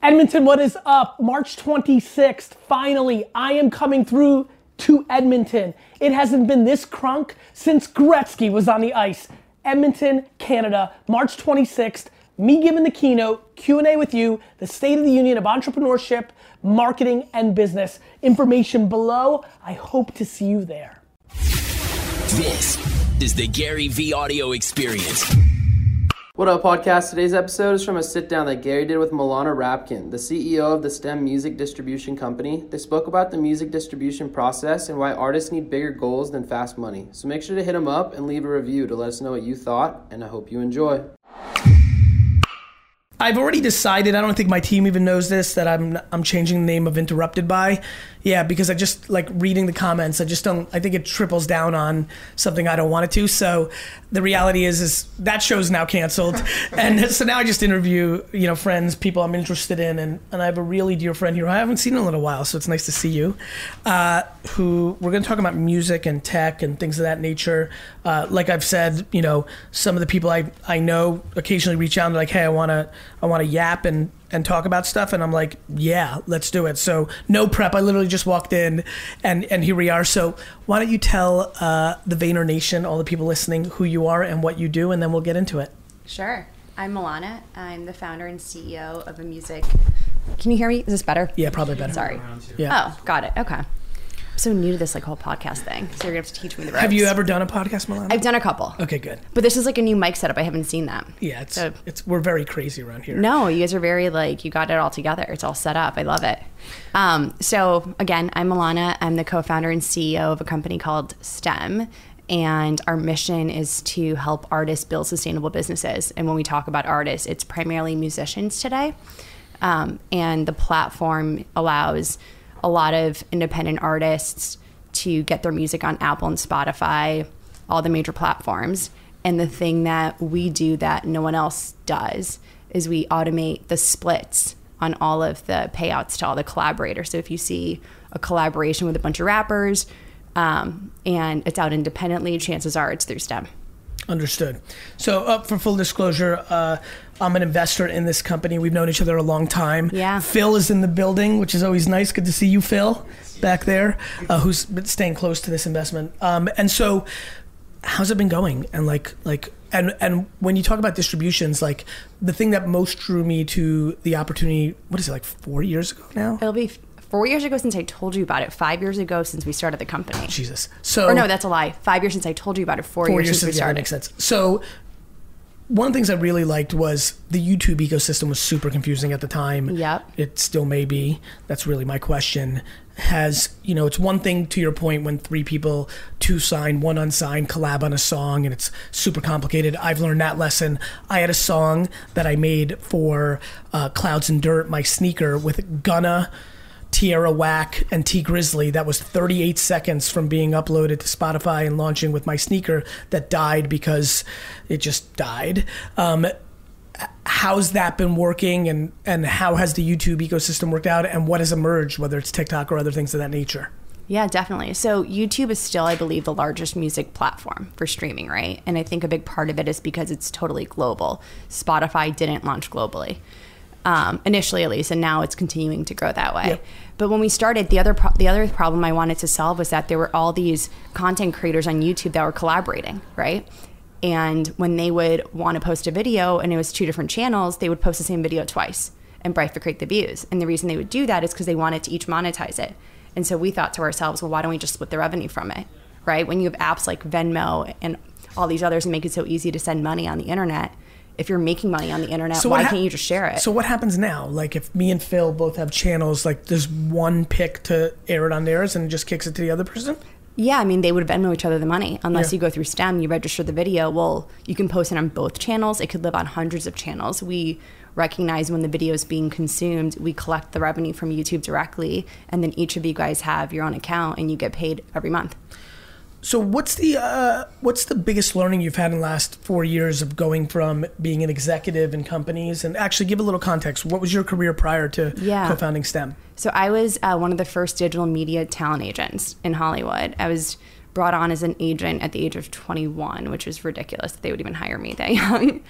Edmonton, what is up? March 26th, finally, I am coming through to Edmonton. It hasn't been this crunk since Gretzky was on the ice. Edmonton, Canada, March 26th. Me giving the keynote, Q&A with you, the State of the Union of Entrepreneurship, Marketing, and Business. Information below. I hope to see you there. This is the GaryVee audio experience. What up, podcast? Today's episode is from a sit down that Gary did with Milana Rabkin, the CEO of the STEM Music Distribution Company. They spoke about the music distribution process and why artists need bigger goals than fast money. So make sure to hit them up and leave a review to let us know what you thought, and I hope you enjoy. I've already decided. I don't think my team even knows this that I'm I'm changing the name of Interrupted by. Yeah, because I just like reading the comments. I just don't. I think it triples down on something I don't want it to. So the reality is, is that show's now canceled, and so now I just interview you know friends, people I'm interested in, and and I have a really dear friend here who I haven't seen in a little while. So it's nice to see you. Uh, who we're going to talk about music and tech and things of that nature. Uh, like I've said, you know, some of the people I I know occasionally reach out and they're like, hey, I want to I want to yap and and talk about stuff and I'm like, yeah, let's do it. So no prep. I literally just walked in and and here we are. So why don't you tell uh, the Vayner Nation, all the people listening, who you are and what you do, and then we'll get into it. Sure. I'm Milana. I'm the founder and CEO of a music. Can you hear me? Is this better? Yeah, probably better. Sorry. Yeah. Oh, got it. Okay. I'm so new to this like whole podcast thing, so you're gonna have to teach me the ropes. Have you ever done a podcast, Milan? I've done a couple. Okay, good. But this is like a new mic setup. I haven't seen that. Yeah, it's So- it's we're very crazy around here. No, you guys are very like you got it all together. It's all set up. I love it. Um, so again, I'm Milana. I'm the co-founder and CEO of a company called STEM. And our mission is to help artists build sustainable businesses. And when we talk about artists, it's primarily musicians today. Um, and the platform allows a lot of independent artists to get their music on Apple and Spotify, all the major platforms. And the thing that we do that no one else does is we automate the splits on all of the payouts to all the collaborators. So if you see a collaboration with a bunch of rappers um, and it's out independently, chances are it's through STEM. Understood. So, uh, for full disclosure, uh, I'm an investor in this company. We've known each other a long time. Yeah. Phil is in the building, which is always nice. Good to see you, Phil, back there, uh, who's been staying close to this investment. Um, and so, how's it been going? And like, like, and and when you talk about distributions, like the thing that most drew me to the opportunity, what is it, like four years ago now? It'll be four years ago since I told you about it, five years ago since we started the company. Jesus. So, Or no, that's a lie. Five years since I told you about it, four, four years, years since we since yeah, that started. makes sense. So one of the things I really liked was the YouTube ecosystem was super confusing at the time. Yep. It still may be. That's really my question. Has you know, it's one thing to your point when three people, two signed, one unsigned, collab on a song, and it's super complicated. I've learned that lesson. I had a song that I made for uh, Clouds and Dirt, my sneaker, with Gunna. Tierra Whack and Tee Grizzley that was 38 seconds from being uploaded to Spotify and launching with my sneaker that died because it just died. Um, how's that been working and, and how has the YouTube ecosystem worked out and what has emerged, whether it's TikTok or other things of that nature? Yeah, definitely. So YouTube is still, I believe, the largest music platform for streaming, right? And I think a big part of it is because it's totally global. Spotify didn't launch globally. Um, initially, at least, and now it's continuing to grow that way. Yep. But when we started, the other pro- the other problem I wanted to solve was that there were all these content creators on YouTube that were collaborating, right? And when they would want to post a video and it was two different channels, they would post the same video twice and bifurcate the views. And the reason they would do that is because they wanted to each monetize it. And so we thought to ourselves, well, why don't we just split the revenue from it, right? When you have apps like Venmo and all these others that make it so easy to send money on the internet, if you're making money on the internet, what why hap- can't you just share it? So what happens now? Like if me and Phil both have channels, like there's one pick to air it on theirs and it just kicks it to the other person? Yeah, I mean, they would Venmo each other the money unless Yeah. you go through STEM, you register the video. Well, you can post it on both channels. It could live on hundreds of channels. We recognize when the video is being consumed, we collect the revenue from YouTube directly, and then each of you guys have your own account and you get paid every month. So what's the uh, what's the biggest learning you've had in the last four years of going from being an executive in companies and actually give a little context? What was your career prior to Yeah. co-founding STEM? So I was uh, one of the first digital media talent agents in Hollywood. I was brought on as an agent at the age of 21, which was ridiculous that they would even hire me that young.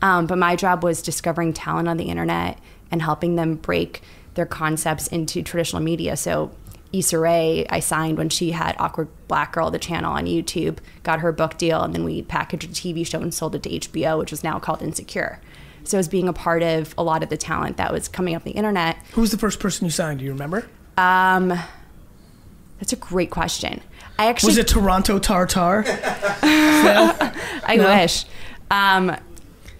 Um, but my job was discovering talent on the internet, and helping them break their concepts into traditional media. So Issa Rae, I signed when she had Awkward Black Girl, the channel on YouTube, got her book deal, and then we packaged a TV show and sold it to HBO, which is now called Insecure. So as being a part of a lot of the talent that was coming up the internet. Who was the first person you signed? Do you remember? Um, that's a great question. I actually Was it Toronto Tartar? I wish. Um,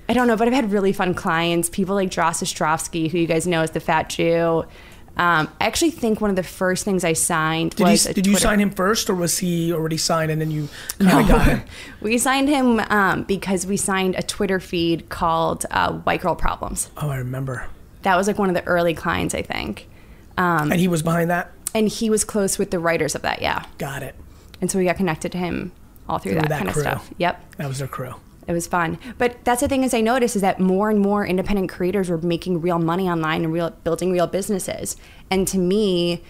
I don't know, but I've had really fun clients. People like Josh Ostrovsky, who you guys know as the Fat Jew. Um, I actually think one of the first things I signed Did, was he, did you sign him first, or was he already signed and then you kind of got him? we signed him um, because we signed a Twitter feed called uh, White Girl Problems. Oh, I remember. That was like one of the early clients, I think. Um, And he was behind that. and he was close with the writers of that, yeah. Got it. And so we got connected to him all through Through that, that kind crew. of stuff. Yep. That was their crew. It was fun. But that's the thing is I noticed is that more and more independent creators were making real money online and real building real businesses. And to me,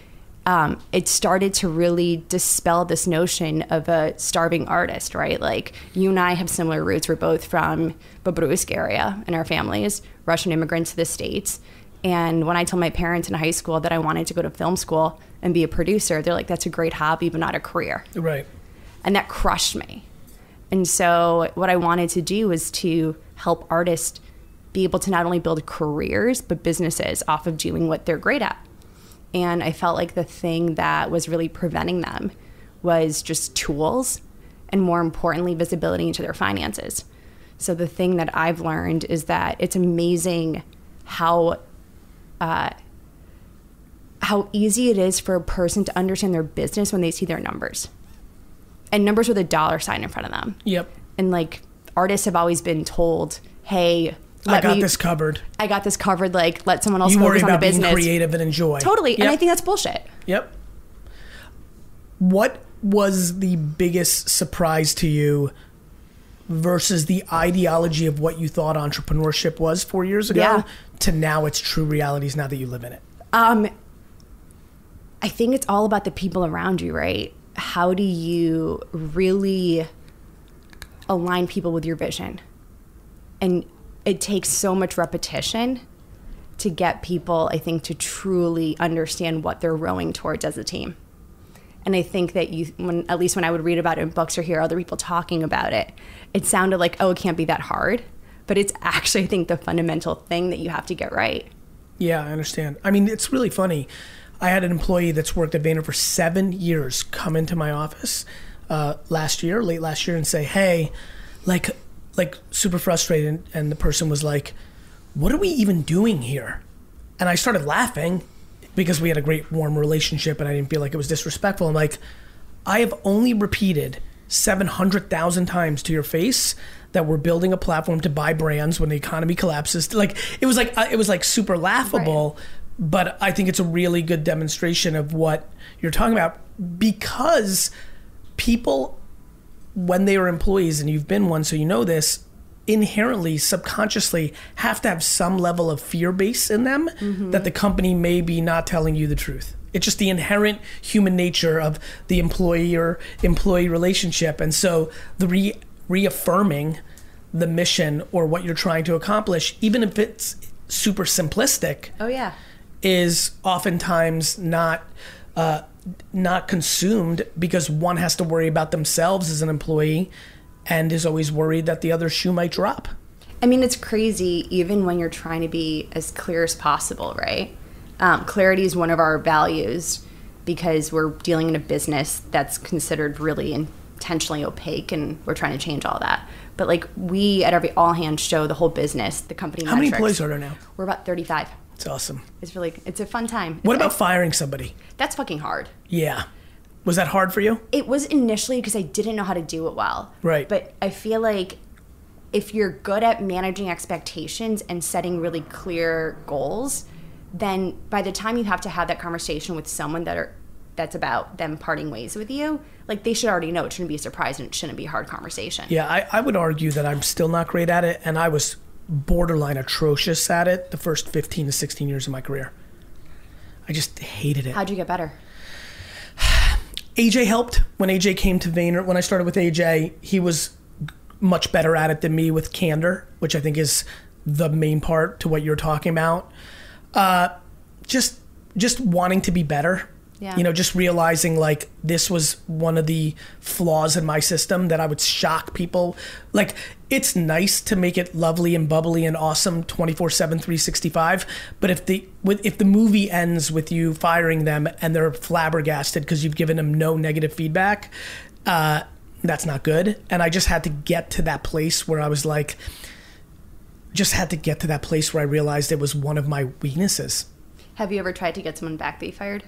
um, it started to really dispel this notion of a starving artist, right? Like you and I have similar roots. We're both from Babruisk area in our families, Russian immigrants to the States. And when I told my parents in high school that I wanted to go to film school and be a producer, they're like, that's a great hobby, but not a career Right. and that crushed me. And so what I wanted to do was to help artists be able to not only build careers but businesses off of doing what they're great at. And I felt like the thing that was really preventing them was just tools and more importantly visibility into their finances. So the thing that I've learned is that it's amazing how uh, how easy it is for a person to understand their business when they see their numbers and numbers with a dollar sign in front of them. Yep. And like artists have always been told, "Hey, I got me, this covered. I got this covered. Like, let someone else You worry focus on the about being business." creative and enjoy. Totally, and I think that's bullshit. Yep. What was the biggest surprise to you versus the ideology of what you thought entrepreneurship was four years ago Yeah. to now its true realities now that you live in it? Um, I think it's all about the people around you, right? How do you really align people with your vision? And it takes so much repetition to get people, I think, to truly understand what they're rowing towards as a team. And I think that you, when at least when I would read about it in books or hear other people talking about it, it sounded like, oh, it can't be that hard. But it's actually, I think, the fundamental thing that you have to get right. Yeah, I understand. I mean, it's really funny. I had an employee that's worked at Vayner for seven years come into my office uh, last year, late last year, and say, "Hey, like, like super frustrated." And the person was like, "What are we even doing here?" And I started laughing because we had a great warm relationship, and I didn't feel like it was disrespectful. I'm like, I have only repeated 700,000 times to your face that we're building a platform to buy brands when the economy collapses. Like it was like uh, it was like super laughable, but I think it's a really good demonstration of what you're talking about because people when they are employees and you've been one so you know this inherently subconsciously have to have some level of fear base in them mm-hmm. that the company may be not telling you the truth it's just the inherent human nature of the employer employee relationship and so the re- reaffirming the mission or what you're trying to accomplish even if it's super simplistic Oh, yeah. Is oftentimes not uh, not consumed because one has to worry about themselves as an employee and is always worried that the other shoe might drop. I mean, it's crazy even when you're trying to be as clear as possible, right? Um, clarity is one of our values because we're dealing in a business that's considered really intentionally opaque and we're trying to change all that. But like we at every all hands show the whole business, the company. How many employees are there now? We're about 35. It's awesome. It's really, it's a fun time. What about firing somebody? That's fucking hard. Yeah. Was that hard for you? It was initially because I didn't know how to do it well. Right. But I feel like if you're good at managing expectations and setting really clear goals, then by the time you have to have that conversation with someone that are that's about them parting ways with you, like they should already know it shouldn't be a surprise and it shouldn't be a hard conversation. Yeah, I, I would argue that I'm still not great at it, and I was borderline atrocious at it the first 15 to 16 years of my career. I just hated it. How'd you get better? AJ helped when AJ came to Vayner. When I started with AJ, he was much better at it than me with candor, which I think is the main part to what you're talking about. Uh, just just wanting to be better. Yeah. You know, just realizing like this was one of the flaws in my system that I would shock people. Like it's nice to make it lovely and bubbly and awesome 24/7 365, but if the with if the movie ends with you firing them and they're flabbergasted because you've given them no negative feedback, uh that's not good. And I just had to get to that place where I was like just had to get to that place where I realized it was one of my weaknesses. Have you ever tried to get someone back that you fired?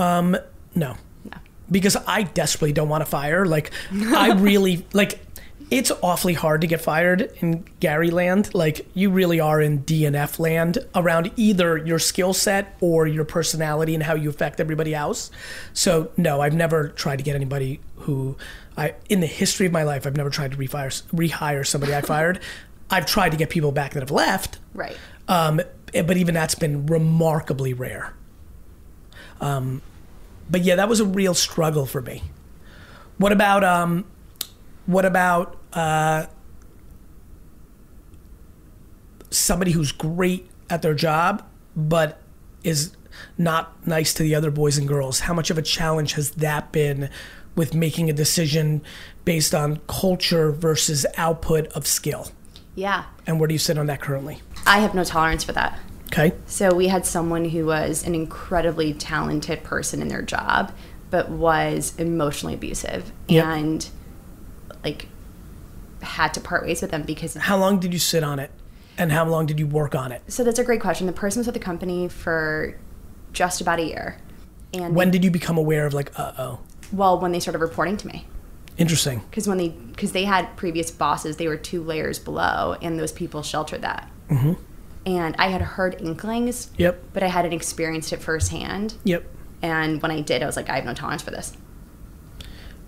No. No. Because I desperately don't want to fire. Like, I really, like, it's awfully hard to get fired in Gary land. Like, you really are in DNF land around either your skill set or your personality and how you affect everybody else. So, no, I've never tried to get anybody who I, in the history of my life, I've never tried to refire, rehire somebody I fired. I've tried to get people back that have left. Right. Um, but even that's been remarkably rare. Um, but yeah, that was a real struggle for me. What about um, what about uh, somebody who's great at their job but is not nice to the other boys and girls? How much of a challenge has that been with making a decision based on culture versus output of skill? Yeah. And where do you sit on that currently? I have no tolerance for that. Okay. So we had someone who was an incredibly talented person in their job, but was emotionally abusive Yep. and like had to part ways with them because How long did you sit on it? And how long did you work on it? so that's a great question. The person was with the company for just about a year. And When did you become aware of like, uh oh, well, when they started reporting to me. interesting? because when they because they had previous bosses they were two layers below and those people sheltered that Mm-hmm. And i had heard inklings Yep, but i hadn't experienced it firsthand yep. and when i did i was like i have no tolerance for this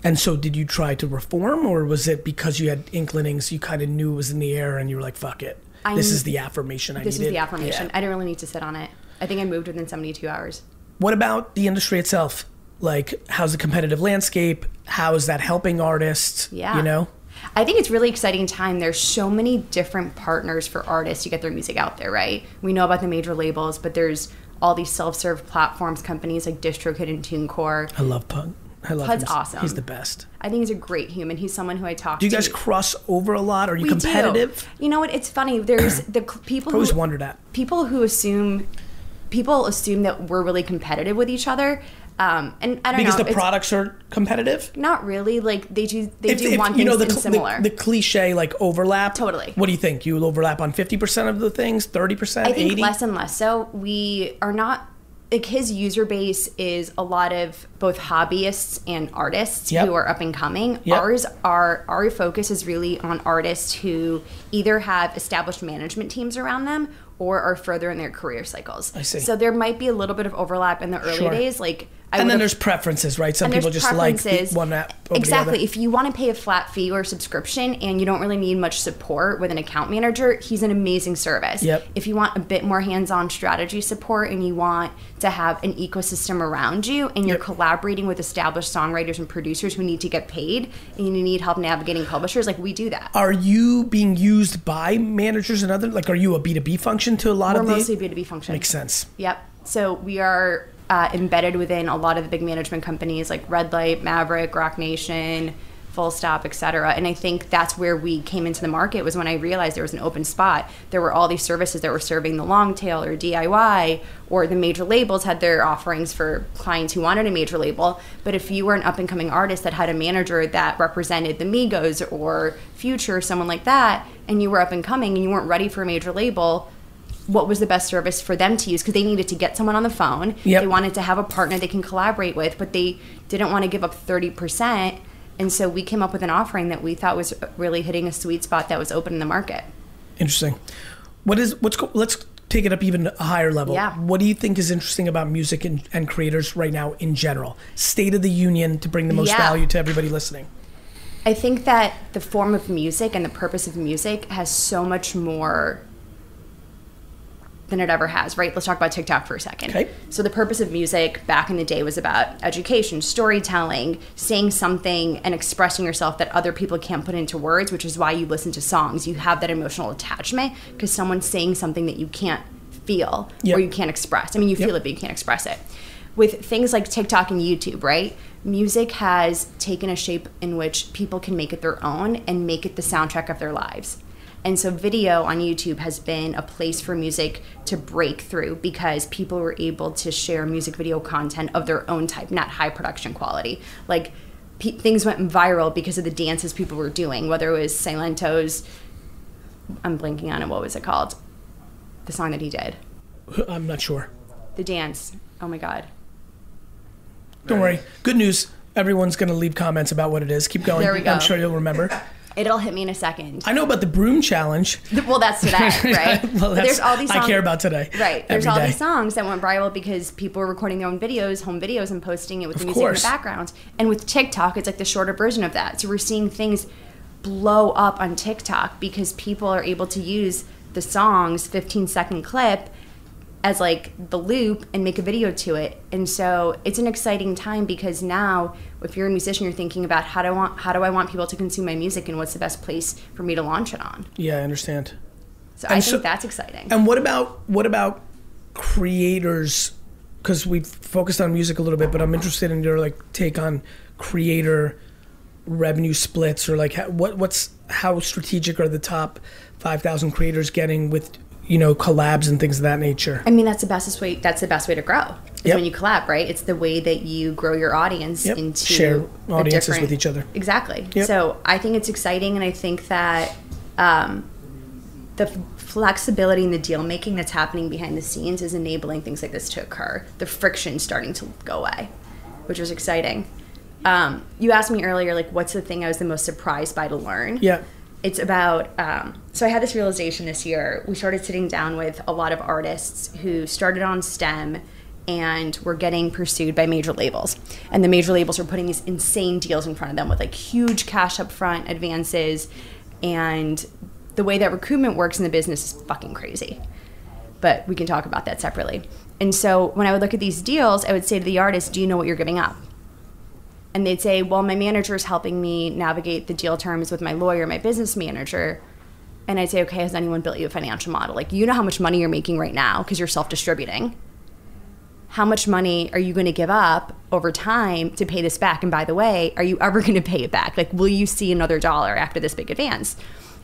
And so, did you try to reform, or was it because you had inklings, you kind of knew it was in the air, and you were like, "Fuck it, I this is the affirmation I this needed." was the affirmation Yeah. i didn't really need to sit on it i think i moved within 72 hours What about the industry itself? Like, how's the competitive landscape? How is that helping artists? Yeah. you know, I think it's really exciting time. There's so many different partners for artists to get their music out there, right? We know about the major labels, but there's all these self-serve platforms, companies like DistroKid and TuneCore. I love Pud. I love Pud's him. awesome. He's the best. I think he's a great human. He's someone who I talk to. Do you to. guys cross over a lot? Are you We do. You know what? It's funny. There's the people I always who wondered that. people who assume people assume that we're really competitive with each other. Um, and I don't Because know. the products are competitive. not really like they do. They If- do if, want you know the, similar. the, the cliche like overlap. Totally. What do you think? You will overlap on fifty percent of the things, thirty percent, I think eighty. less and less so. We are not like his user base is a lot of both hobbyists and artists Yep. who are up and coming. Yep. Ours are our focus is really on artists who either have established management teams around them or are further in their career cycles. I see. So there might be a little bit of overlap in the early Sure. days. Like I and then there's preferences, right? Some people just like one app over exactly. the other. If you want to pay a flat fee or subscription and you don't really need much support with an account manager, he's an amazing service. Yep. If you want a bit more hands-on strategy support and you want to have an ecosystem around you and you're Yep. collaborating with established songwriters and producers who need to get paid and you need help navigating publishers, like we do that. Are you being used by managers and other? Like, are you a B two B function to a lot We're of the? mostly B2B function. Makes sense. Yep. So we are uh, embedded within a lot of the big management companies like Red Light, Maverick, Roc Nation, Full Stop, etc. And I think that's where we came into the market was when I realized there was an open spot. There were all these services that were serving the long tail or DIY, or the major labels had their offerings for clients who wanted a major label. But if you were an up and coming artist that had a manager that represented the Migos or Future, someone like that, and you were up and coming and you weren't ready for a major label, what was the best service for them to use because they needed to get someone on the phone. Yep. They wanted to have a partner they can collaborate with, but they didn't want to give up 30%. And so we came up with an offering that we thought was really hitting a sweet spot that was open in the market. Interesting. What is what's let's take it up even a higher level. Yeah. What do you think is interesting about music and, and creators right now in general? State of the union to bring the most Yeah. value to everybody listening. I think that the form of music and the purpose of music has so much more than it ever has, right? Let's talk about TikTok for a second. Okay. So the purpose of music back in the day was about education, storytelling, saying something and expressing yourself that other people can't put into words, which is why you listen to songs. You have that emotional attachment because someone's saying something that you can't feel Yep. or you can't express. I mean, you feel Yep. it, but you can't express it. With things like TikTok and YouTube, right? Music has taken a shape in which people can make it their own and make it the soundtrack of their lives. And so, video on YouTube has been a place for music to break through because people were able to share music video content of their own type, not high production quality. Like, pe- things went viral because of the dances people were doing, whether it was Silento's, I'm blanking on it, what was it called? The song that he did. I'm not sure. The dance. Oh my God. Don't worry. Good news. Everyone's going to leave comments about what it is. Keep going. There we go. I'm sure you'll remember. It'll hit me in a second. I know about the broom challenge. Well, that's today, right? well, that's, there's all these songs, I care about today. Right. There's all day. these songs that went viral because people were recording their own videos, home videos, and posting it with the Of music course. in the background. And with TikTok, it's like the shorter version of that. So we're seeing things blow up on TikTok because people are able to use the song's 15 second clip as like the loop and make a video to it. And so it's an exciting time because now if you're a musician you're thinking about how do I want how do I want people to consume my music and what's the best place for me to launch it on. Yeah, I understand. So I And think so- that's exciting. And what about what about creators? Because we've focused on music a little bit, but I'm interested in your like take on creator revenue splits or like what what's how strategic are the top five thousand creators getting with you know collabs and things of that nature? I mean, that's the best way. That's the best way to grow. Is Yep. when you collab, right? It's the way that you grow your audience Yep. into Share audiences with each other. Exactly. Yep. So I think it's exciting, and I think that um, the flexibility in the deal making that's happening behind the scenes is enabling things like this to occur. The friction starting to go away, which was exciting. Um, you asked me earlier, like, what's the thing I was the most surprised by to learn? Yeah. It's about um, so i had this realization this year. We started sitting down with a lot of artists who started on stem and were getting pursued by major labels. And the major labels were putting these insane deals in front of them with like huge cash up front advances. And the way that recruitment works in the business is fucking crazy. But we can talk about that separately. And so when i would look at these deals i would say to the artist do you know what you're giving up and they'd say, "Well, my manager is helping me navigate the deal terms with my lawyer, my business manager." And I'd say, "Okay, has anyone built you a financial model? Like, you know how much money you're making right now because you're self-distributing. How much money are you going to give up over time to pay this back? And by the way, are you ever going to pay it back? Like, will you see another dollar after this big advance?"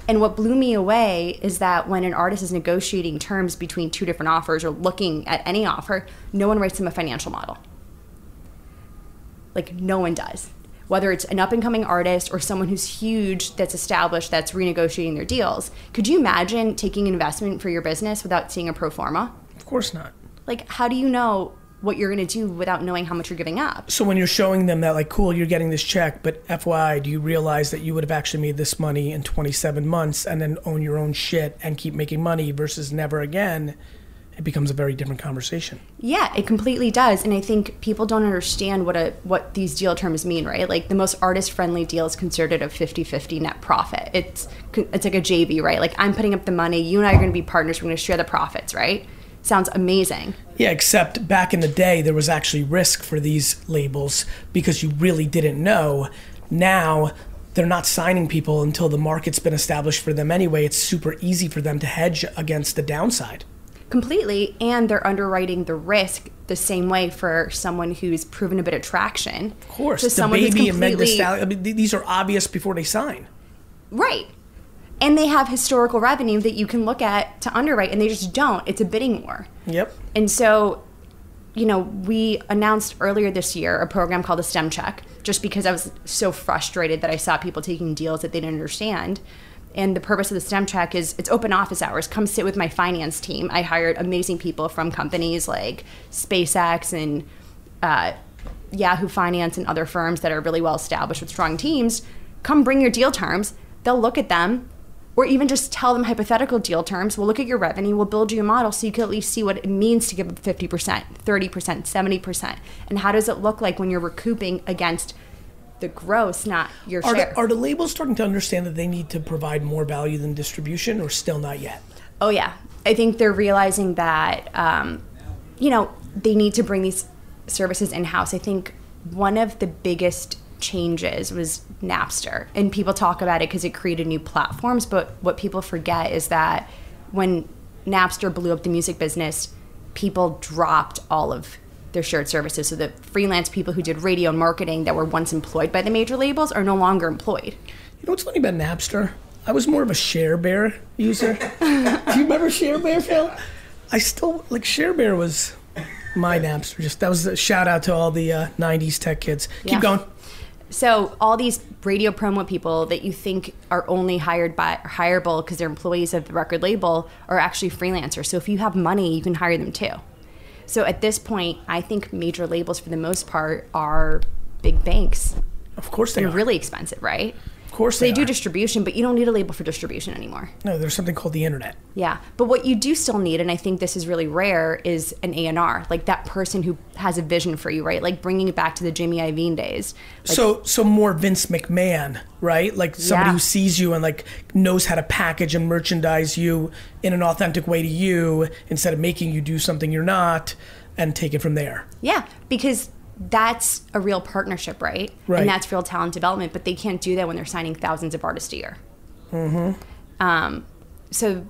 And what blew me away is that when an artist is negotiating terms between two different offers or looking at any offer, no one writes them a financial model like no one does whether it's an up and coming artist or someone who's huge that's established that's renegotiating their deals could you imagine taking an investment for your business without seeing a pro forma Of course not. like how do you know what you're going to do without knowing how much you're giving up So when you're showing them that, like, cool, you're getting this check, but FYI, do you realize that you would have actually made this money in 27 months and then own your own shit and keep making money versus never again? It becomes a very different conversation. yeah it completely does and i think people don't understand what a what these deal terms mean right like the most artist friendly deal is considered a 50-50 net profit it's it's like a jv right like i'm putting up the money you and i are going to be partners we're going to share the profits right sounds amazing Yeah, except back in the day, there was actually risk for these labels because you really didn't know. Now, they're not signing people until the market's been established for them anyway. It's super easy for them to hedge against the downside. Completely and they're underwriting the risk the same way for someone who's proven a bit of traction Of course, to the someone who's baby and Meg completely-. I mean, these are obvious before they sign. right and they have historical revenue that you can look at to underwrite and they just don't it's a bidding war Yep. and so you know we announced earlier this year a program called the stem check just because i was so frustrated that i saw people taking deals that they didn't understand and the purpose of the STEM track is it's open office hours. Come sit with my finance team. I hired amazing people from companies like SpaceX and uh, Yahoo Finance and other firms that are really well established with strong teams. Come bring your deal terms. They'll look at them, or even just tell them hypothetical deal terms. We'll look at your revenue. We'll build you a model so you can at least see what it means to give up 50%, 30%, 70%. And how does it look like when you're recouping against the gross, not your Are share? the, are the labels starting to understand that they need to provide more value than distribution, or still not yet? Oh yeah, I think they're realizing that um, you know they need to bring these services in house. I think one of the biggest changes was Napster, and people talk about it because it created new platforms. But what people forget is that when Napster blew up the music business, people dropped all of their shared services. So the freelance people who did radio and marketing that were once employed by the major labels are no longer employed. You know what's funny about Napster? I was more of a ShareBear user. Do you remember ShareBear, Phil? I still like ShareBear was my Napster. Just that was a shout out to all the uh, '90s tech kids. Keep Yeah. going. So all these radio promo people that you think are only hired by hireable because they're employees of the record label are actually freelancers. So if you have money, you can hire them too. So at this point, I think major labels for the most part are big banks. Of course they They're are. really expensive, right? Of course they, they do distribution, but you don't need a label for distribution anymore. no, there's something called the internet. Yeah, but what you do still need, and I think this is really rare, is an A and R, like that person who has a vision for you, right? Like bringing it back to the Jimmy Iovine days. Like, so so more Vince McMahon, right? Like somebody Yeah. who sees you and like knows how to package and merchandise you in an authentic way to you instead of making you do something you're not and take it from there. yeah, because that's a real partnership, right? Right. And that's real talent development. But they can't do that when they're signing thousands of artists a year. Mm-hmm. Um, so,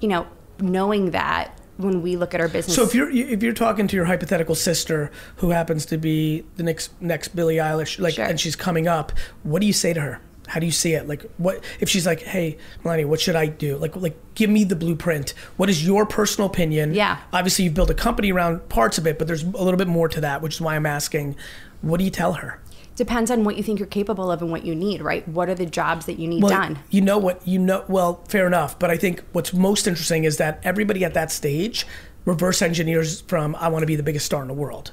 you know, knowing that when we look at our business, So if you're if you're talking to your hypothetical sister who happens to be the next next Billie Eilish, like, Sure. and she's coming up, what do you say to her? How do you see it? Like, what if she's like, "Hey, Melanie, what should I do?" Like, like, give me the blueprint. What is your personal opinion? Yeah. Obviously, you've built a company around parts of it, but there's a little bit more to that, which is why I'm asking. What do you tell her? depends on what you think you're capable of and what you need, right? What are the jobs that you need Well, done? you know what you know. Well, fair enough. But I think what's most interesting is that everybody at that stage reverse engineers from "I want to be the biggest star in the world."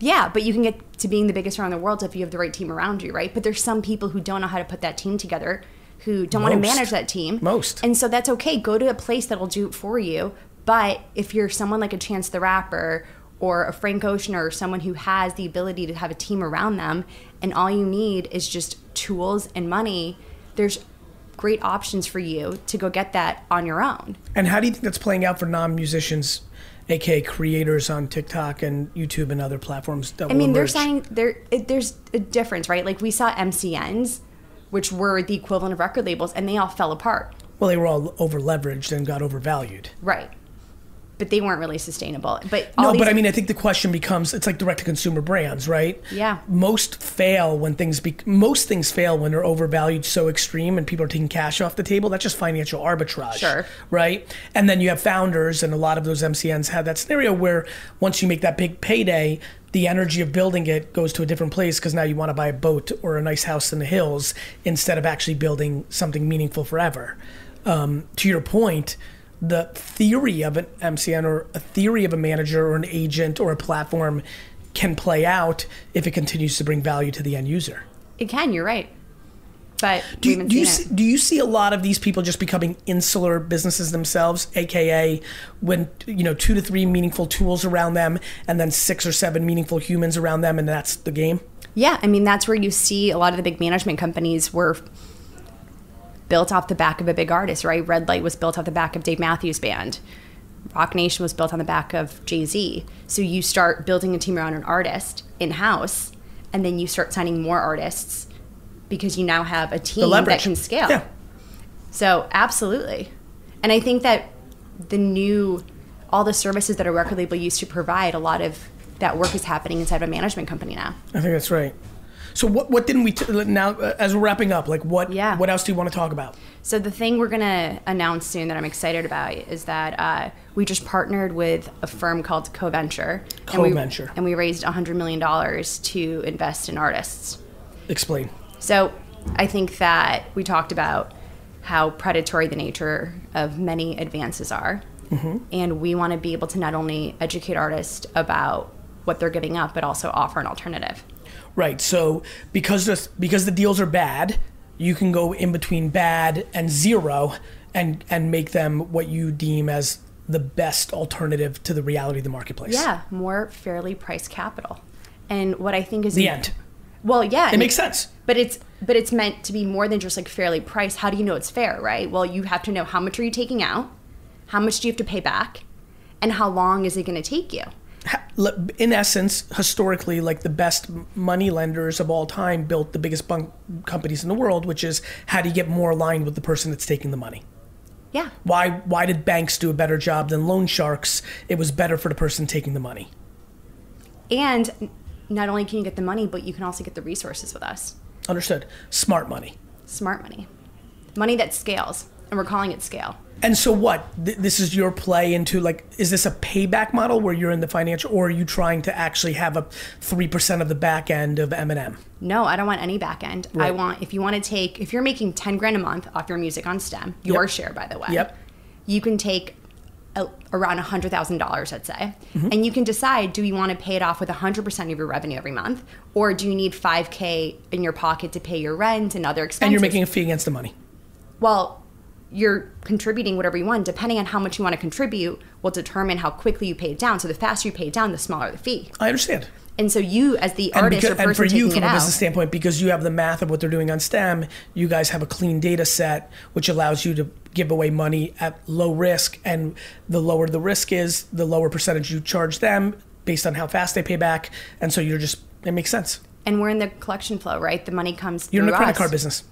Yeah, but you can get to being the biggest star in the world if you have the right team around you, right? But there's some people who don't know how to put that team together, who don't want to manage that team. Most. And so that's okay. Go to a place that'll do it for you. But if you're someone like a Chance the Rapper or a Frank Ocean or someone who has the ability to have a team around them, and all you need is just tools and money, there's great options for you to go get that on your own. And how do you think that's playing out for non-musicians, aka creators on TikTok and YouTube and other platforms? That I mean, they're saying there. There's a difference, right? Like we saw MCNs, which were the equivalent of record labels, and they all fell apart, well, they were all over leveraged and got overvalued. right? But they weren't really sustainable. But No, but I mean, I think the question becomes: it's like direct-to-consumer brands, right? Yeah. Most fail when things be most things fail when they're overvalued so extreme and people are taking cash off the table. That's just financial arbitrage, Sure. right? And then you have founders, and a lot of those MCNs have that scenario where once you make that big payday, the energy of building it goes to a different place because now you want to buy a boat or a nice house in the hills instead of actually building something meaningful forever. Um, to your point, the theory of an MCN or a theory of a manager or an agent or a platform can play out if it continues to bring value to the end user. it can. You're right. But Do you, do, you see, do you see a lot of these people just becoming insular businesses themselves, aka when you know two to three meaningful tools around them, and then six or seven meaningful humans around them, and that's the game? Yeah, I mean that's where you see a lot of the big management companies were built off the back of a big artist, right? Red Light was built off the back of Dave Matthews Band. Roc Nation was built on the back of Jay Z. So you start building a team around an artist in house, and then you start signing more artists because you now have a team that can scale. Yeah. So absolutely, and I think that the new, all the services that a record label used to provide, a lot of that work is happening inside of a management company now. I think that's right. So what what didn't we t- now uh, as we're wrapping up? Like what Yeah. what else do you want to talk about? So the thing we're gonna announce soon that I'm excited about is that uh, we just partnered with a firm called CoVenture. and we- CoVenture. And we raised $100 million to invest in artists. Explain. So I think that we talked about how predatory the nature of many advances are. And we want to be able to not only educate artists about what they're giving up, but also offer an alternative. Right. So because the because the deals are bad, you can go in between bad and zero and and make them what you deem as the best alternative to the reality of the marketplace. Yeah, more fairly priced capital. And what I think is The end. Well, yeah, It makes sense. But it's but it's meant to be more than just like fairly priced. How do you know it's fair, right? Well, you have to know how much are you taking out, how much do you have to pay back, and how long is it going to take you? In essence, historically, like the best money lenders of all time built the biggest bunk companies in the world, which is how do you get more aligned with the person that's taking the money? Yeah. Why why did banks do a better job than loan sharks? It was better for the person taking the money. And not only can you get the money, but you can also get the resources with us. Understood. Smart money. Smart money. Money that scales. And we're calling it scale. And so what? Th- this is your play into like is this a payback model where you're in the financial or are you trying to actually have a 3% of the back end of Eminem? No, I don't want any back end. I want if you want to take if you're making 10 grand a month off your music on STEM, your Yep. share by the way. Yep. You can take a, around $100,000, let's say. Mm-hmm. And you can decide do you want to pay it off with 100% of your revenue every month or do you need 5k in your pocket to pay your rent and other expenses? And you're making a fee against the money. well, you're contributing whatever you want. Depending on how much you want to contribute, will determine how quickly you pay it down. So the faster you pay it down, the smaller the fee. I understand. And so you, as the And, artist because, or person and for you, from a out, business standpoint, because you have the math of what they're doing on STEM, you guys have a clean data set, which allows you to give away money at low risk. And the lower the risk is, the lower percentage you charge them based on how fast they pay back. And so you're just, it makes sense. and we're in the collection flow, right? The money comes. You're in the credit us. card business.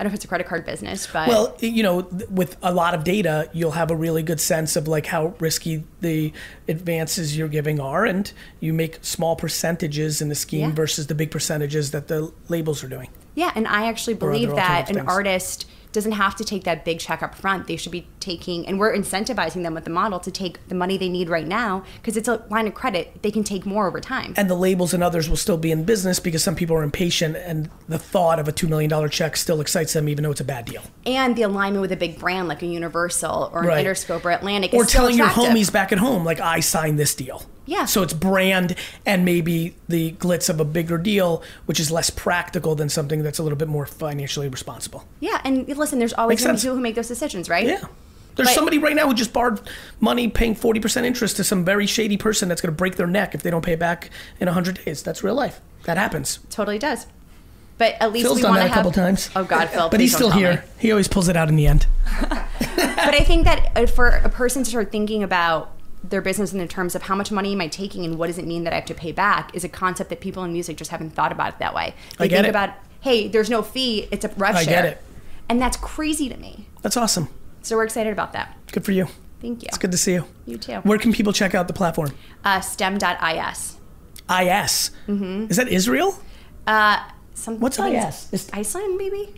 I don't know if it's a credit card business, but Well, you know, with a lot of data, you'll have a really good sense of like how risky the advances you're giving are, and you make small percentages in the scheme Yeah. versus the big percentages that the labels are doing. yeah, and I actually believe that an things. artist doesn't have to take that big check up front. They should be taking, and we're incentivizing them with the model to take the money they need right now because it's a line of credit. They can take more over time. And the labels and others will still be in business because some people are impatient, and the thought of a $2 million check still excites them, even though it's a bad deal. and the alignment with a big brand like a Universal or an Right. Interscope or Atlantic, Or telling your homies back at home, like, I signed this deal. Yeah. So it's brand and maybe the glitz of a bigger deal, which is less practical than something that's a little bit more financially responsible. Yeah, and listen, there's always going to be people who make those decisions, right? Yeah. There's But- somebody right now who just borrowed money paying 40% interest to some very shady person that's going to break their neck if they don't pay back in 100 days. That's real life. That happens. Totally does. But at least Phil's we done want that a have. couple times. Oh God, Phil! But he's still here. me. He always pulls it out in the end. But I think that uh, for a person to start thinking about their business in the terms of how much money am I taking and what does it mean that I have to pay back is a concept that people in music just haven't thought about it that way. They I get think it. about, hey, there's no fee; it's a rev I share. get it. and that's crazy to me. That's awesome. So we're excited about that. Good for you. Thank you. It's good to see you. You too. Where can people check out the platform? Uh, STEM.is. IS. Mm-hmm. Is that Israel? Uh, some, What's I think IS? Iceland, maybe.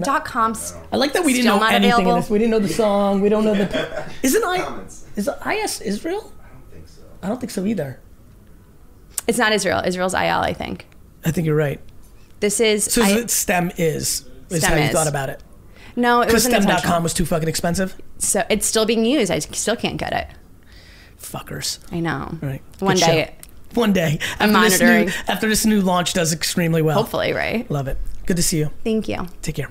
Dot coms. I like that we didn't Still know not anything available. of this. We didn't know the song. We don't know the. Isn't I? Comments. Is IS Israel? I don't think so. I don't think so either. It's not Israel. Israel's IL, I think. I think you're right. This is. So I- it STEM is is STEM how you is. thought about it. no, it Because wasn't intentional. STEM.com was too fucking expensive. So it's still being used. I still can't get it. Fuckers. I know. All right. One Good day, show. One day. I'm after this new- monitoring. after this new launch does extremely well. hopefully, right? Love it. Good to see you. Thank you. Take care.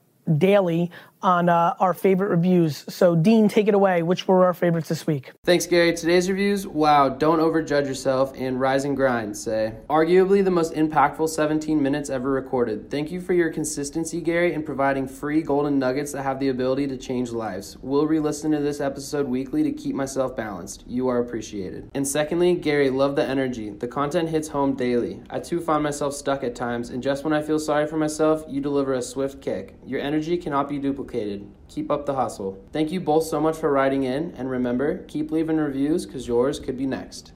daily on uh, our favorite reviews. So, Dean, take it away. Which were our favorites this week? Thanks, Gary. Today's reviews wow, don't overjudge yourself, and rise and grind say. Arguably the most impactful 17 minutes ever recorded. Thank you for your consistency, Gary, in providing free golden nuggets that have the ability to change lives. We'll re listen to this episode weekly to keep myself balanced. You are appreciated. And secondly, Gary, love the energy. The content hits home daily. I too find myself stuck at times, and just when I feel sorry for myself, you deliver a swift kick. Your energy cannot be duplicated. Keep up the hustle. Thank you both so much for writing in, and remember, keep leaving reviews because yours could be next.